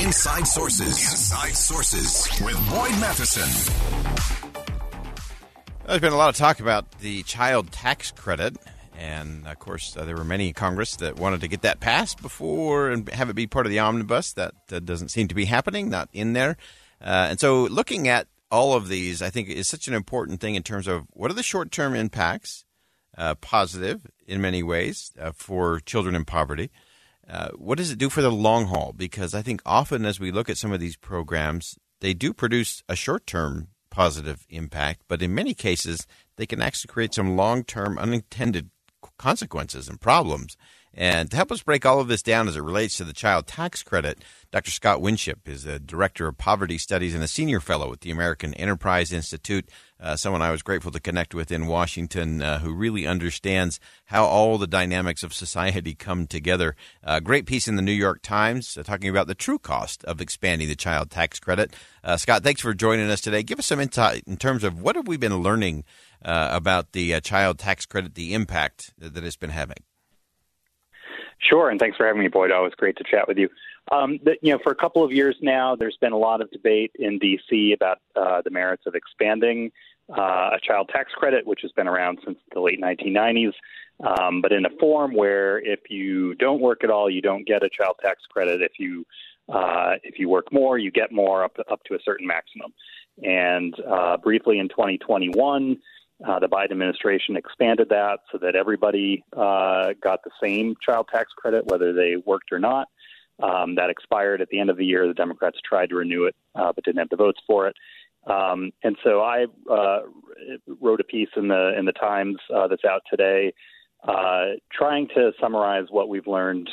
Inside Sources. Inside Sources with Boyd Matheson. There's been a lot of talk about the child tax credit. And of course, uh, there were many in Congress that wanted to get that passed before and have it be part of the omnibus. That uh, doesn't seem to be happening, not in there. Uh, and so, looking at all of these, I think is such an important thing in terms of what are the short term impacts, uh, positive in many ways uh, for children in poverty. Uh, what does it do for the long haul? Because I think often as we look at some of these programs, they do produce a short term positive impact, but in many cases, they can actually create some long term unintended consequences and problems. And to help us break all of this down as it relates to the child tax credit, Dr. Scott Winship is the director of poverty studies and a senior fellow at the American Enterprise Institute, uh, someone I was grateful to connect with in Washington uh, who really understands how all the dynamics of society come together. A uh, great piece in the New York Times uh, talking about the true cost of expanding the child tax credit. Uh, Scott, thanks for joining us today. Give us some insight in terms of what have we been learning uh, about the child tax credit, the impact that it's been having. Sure, and thanks for having me, Boyd. Always great to chat with you. Um, the, you know, for a couple of years now, there's been a lot of debate in D.C. about uh, the merits of expanding uh, a child tax credit, which has been around since the late 1990s, um, but in a form where if you don't work at all, you don't get a child tax credit. If you uh, if you work more, you get more up up to a certain maximum. And uh, briefly in 2021. Uh, the Biden administration expanded that so that everybody uh, got the same child tax credit, whether they worked or not. Um, that expired at the end of the year. The Democrats tried to renew it, uh, but didn't have the votes for it. Um, and so I uh, wrote a piece in the in the Times uh, that's out today, uh, trying to summarize what we've learned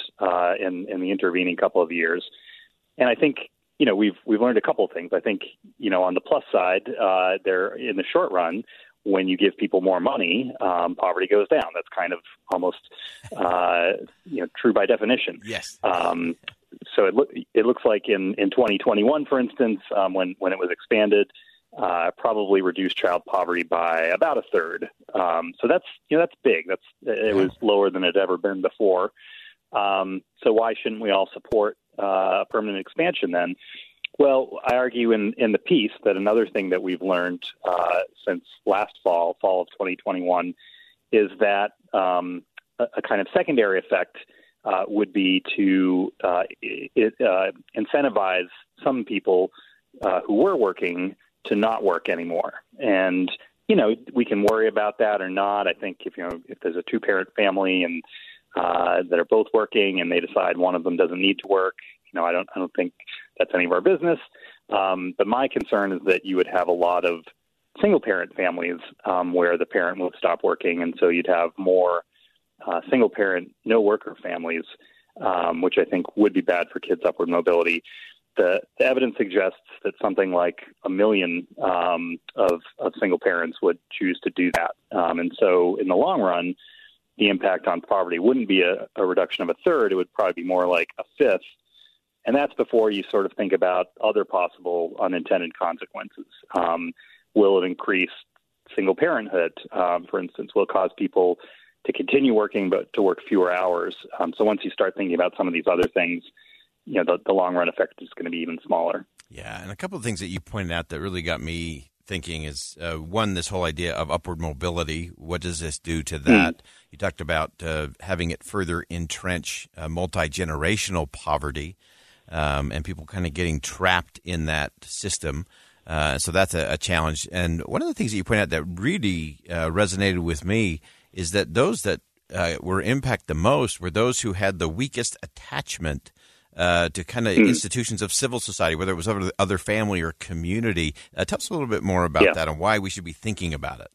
in in the intervening couple of years. And I think you know we've we've learned a couple of things. I think you know on the plus side, there in the short run, when you give people more money, um, poverty goes down. That's kind of almost uh, you know true by definition. Yes. Um, so it, lo- it looks like in, in 2021, for instance, um, when when it was expanded, uh, probably reduced child poverty by about a third. Um, so that's you know that's big. That's it was lower than it had ever been before. Um, so why shouldn't we all support uh, a permanent expansion then? Well, I argue in, in the piece that another thing that we've learned uh, since last fall, fall of 2021, is that um, a, a, kind of secondary effect uh, would be to uh, it, uh, incentivize some people uh, who were working to not work anymore. And you know, we can worry about that or not. I think if you know if there's a two parent family and uh, that are both working and they decide one of them doesn't need to work, you know, I don't I don't think that's any of our business. Um, but my concern is that you would have a lot of single parent families um, where the parent would stop working, and so you'd have more uh, single parent, no worker families, um, which I think would be bad for kids' upward mobility. The, the evidence suggests that something like a million um, of, of single parents would choose to do that. Um, and so, in the long run, the impact on poverty wouldn't be a, a reduction of a third, it would probably be more like a fifth and that's before you sort of think about other possible unintended consequences. Um, will it increase single parenthood, um, for instance? Will it cause people to continue working but to work fewer hours? Um, so once you start thinking about some of these other things, you know, the, the long run effect is going to be even smaller. Yeah, and a couple of things that you pointed out that really got me thinking is uh, one, this whole idea of upward mobility. What does this do to that? Mm. You talked about uh, having it further entrench uh, multi generational poverty um, and people kind of getting trapped in that system. Uh, so that's a, a, challenge. And one of the things that you point out that really uh, resonated with me is that those that uh, were impacted the most were those who had the weakest attachment uh, to kind of mm. institutions of civil society, whether it was other, other family or community. Uh, tell us a little bit more about yeah. that and why we should be thinking about it.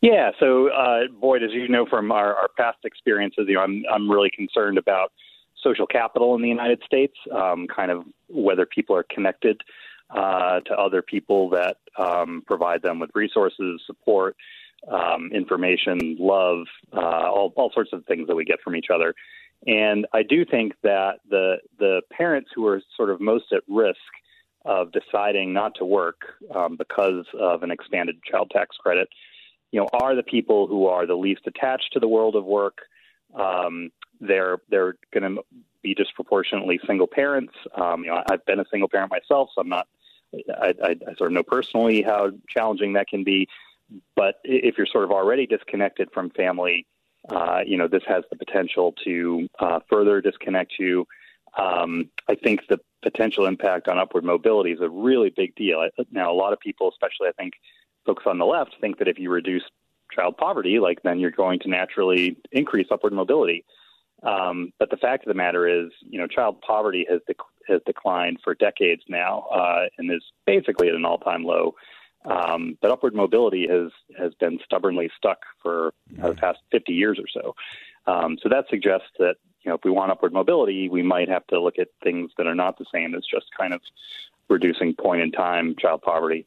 Yeah, so uh, Boyd, as you know from our, our past experiences, you know, I'm I'm really concerned about social capital in the United States, um, kind of whether people are connected uh, to other people that um, provide them with resources, support, um, information, love, uh, all, all sorts of things that we get from each other. And I do think that the the parents who are sort of most at risk of deciding not to work um, because of an expanded child tax credit, you know, are the people who are the least attached to the world of work. Um, they're they're going to be disproportionately single parents. Um, you know, I've been a single parent myself, so I'm not. I, I, I sort of know personally how challenging that can be. But if you're sort of already disconnected from family, uh, you know, this has the potential to uh, further disconnect you. Um, I think the potential impact on upward mobility is a really big deal. Now, a lot of people, especially I think folks on the left, think that if you reduce child poverty, like then you're going to naturally increase upward mobility. Um, but the fact of the matter is, you know, child poverty has dec- has declined for decades now uh, and is basically at an all time low. Um, but upward mobility has has been stubbornly stuck for uh, the past 50 years or so. Um, so that suggests that you know if we want upward mobility, we might have to look at things that are not the same as just kind of reducing point in time child poverty.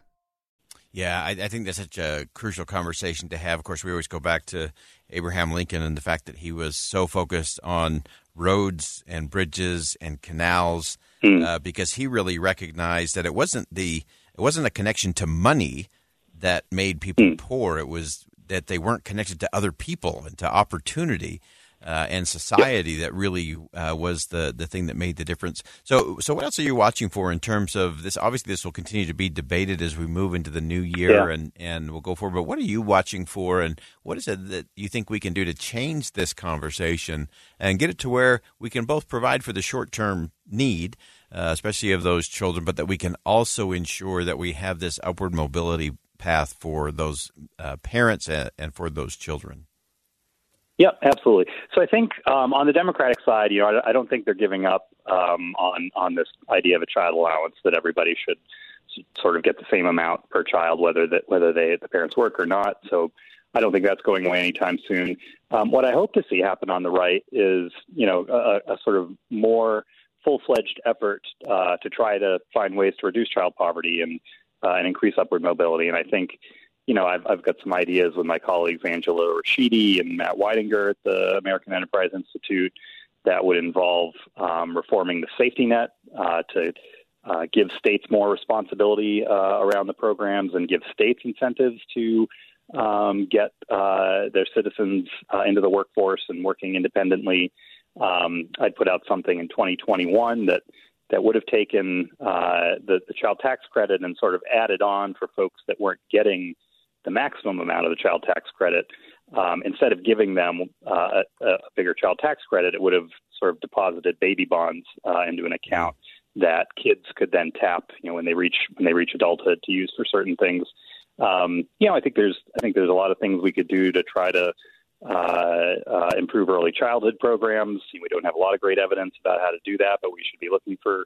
Yeah, I, I, think that's such a crucial conversation to have. Of course, we always go back to Abraham Lincoln and the fact that he was so focused on roads and bridges and canals mm. uh, because he really recognized that it wasn't the it wasn't a connection to money that made people mm. poor. It was that they weren't connected to other people and to opportunity uh, and society that really uh, was the the thing that made the difference. So, so what else are you watching for in terms of this? Obviously, this will continue to be debated as we move into the new year, yeah. and and we'll go forward. But what are you watching for, and what is it that you think we can do to change this conversation and get it to where we can both provide for the short term need, uh, especially of those children, but that we can also ensure that we have this upward mobility path for those uh, parents and, and for those children. Yep, absolutely. So I think um, on the Democratic side, you know, I, I don't think they're giving up um, on on this idea of a child allowance that everybody should sort of get the same amount per child, whether that whether they the parents work or not. So I don't think that's going away anytime soon. Um, what I hope to see happen on the right is, you know, a, a sort of more full-fledged effort uh, to try to find ways to reduce child poverty and uh, and increase upward mobility. And I think you know, I've, I've got some ideas with my colleagues Angela Rachidi and Matt Weidinger at the American Enterprise Institute that would involve um, reforming the safety net uh, to uh, give states more responsibility uh, around the programs and give states incentives to um, get uh, their citizens uh, into the workforce and working independently. Um, I'd put out something in 2021 that that would have taken uh, the, the child tax credit and sort of added on for folks that weren't getting the maximum amount of the child tax credit. Um, instead of giving them uh, a, a, bigger child tax credit, it would have sort of deposited baby bonds uh, into an account that kids could then tap, you know, when they reach when they reach adulthood to use for certain things. Um, you know, I think there's I think there's a lot of things we could do to try to uh, uh, improve early childhood programs. We don't have a lot of great evidence about how to do that, but we should be looking for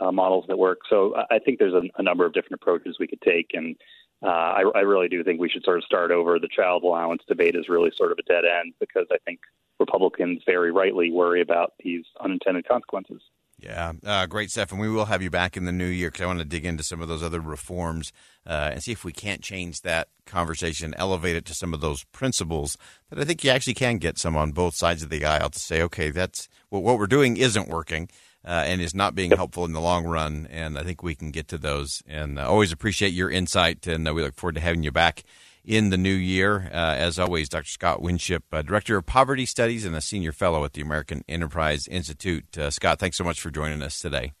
uh, models that work. So I think there's a, a number of different approaches we could take, and uh, I, I really do think we should sort of start over. The child allowance debate is really sort of a dead end because I think Republicans very rightly worry about these unintended consequences. Yeah, uh, great stuff. And we will have you back in the new year because I want to dig into some of those other reforms uh, and see if we can't change that conversation, elevate it to some of those principles that I think you actually can get some on both sides of the aisle to say, okay, that's well, what we're doing isn't working uh, and is not being helpful in the long run. And I think we can get to those. And uh, always appreciate your insight. And uh, we look forward to having you back in the new year. Uh, as always, Dr. Scott Winship, uh, Director of Poverty Studies and a Senior Fellow at the American Enterprise Institute. Uh, Scott, thanks so much for joining us today.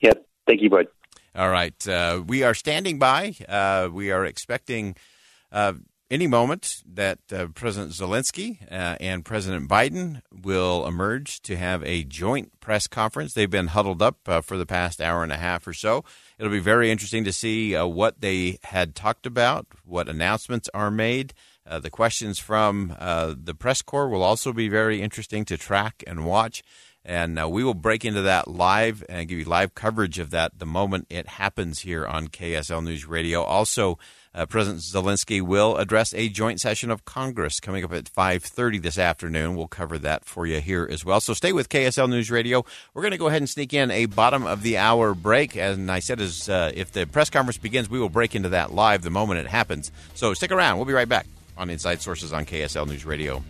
Yeah, thank you, bud. All right. we are standing by. we are expecting any moment that uh, President Zelensky uh, and President Biden will emerge to have a joint press conference. They've been huddled up uh, for the past hour and a half or so. It'll be very interesting to see uh, what they had talked about, what announcements are made. Uh, the questions from uh, the press corps will also be very interesting to track and watch. And we will break into that live and give you live coverage of that the moment it happens here on KSL News Radio. Also, uh, President Zelensky will address a joint session of Congress coming up at 5:30 this afternoon. We'll cover that for you here as well. So stay with KSL News Radio. We're going to go ahead and sneak in a bottom of the hour break. And I said, as uh, if the press conference begins, we will break into that live the moment it happens. So stick around. We'll be right back on Inside Sources on KSL News Radio.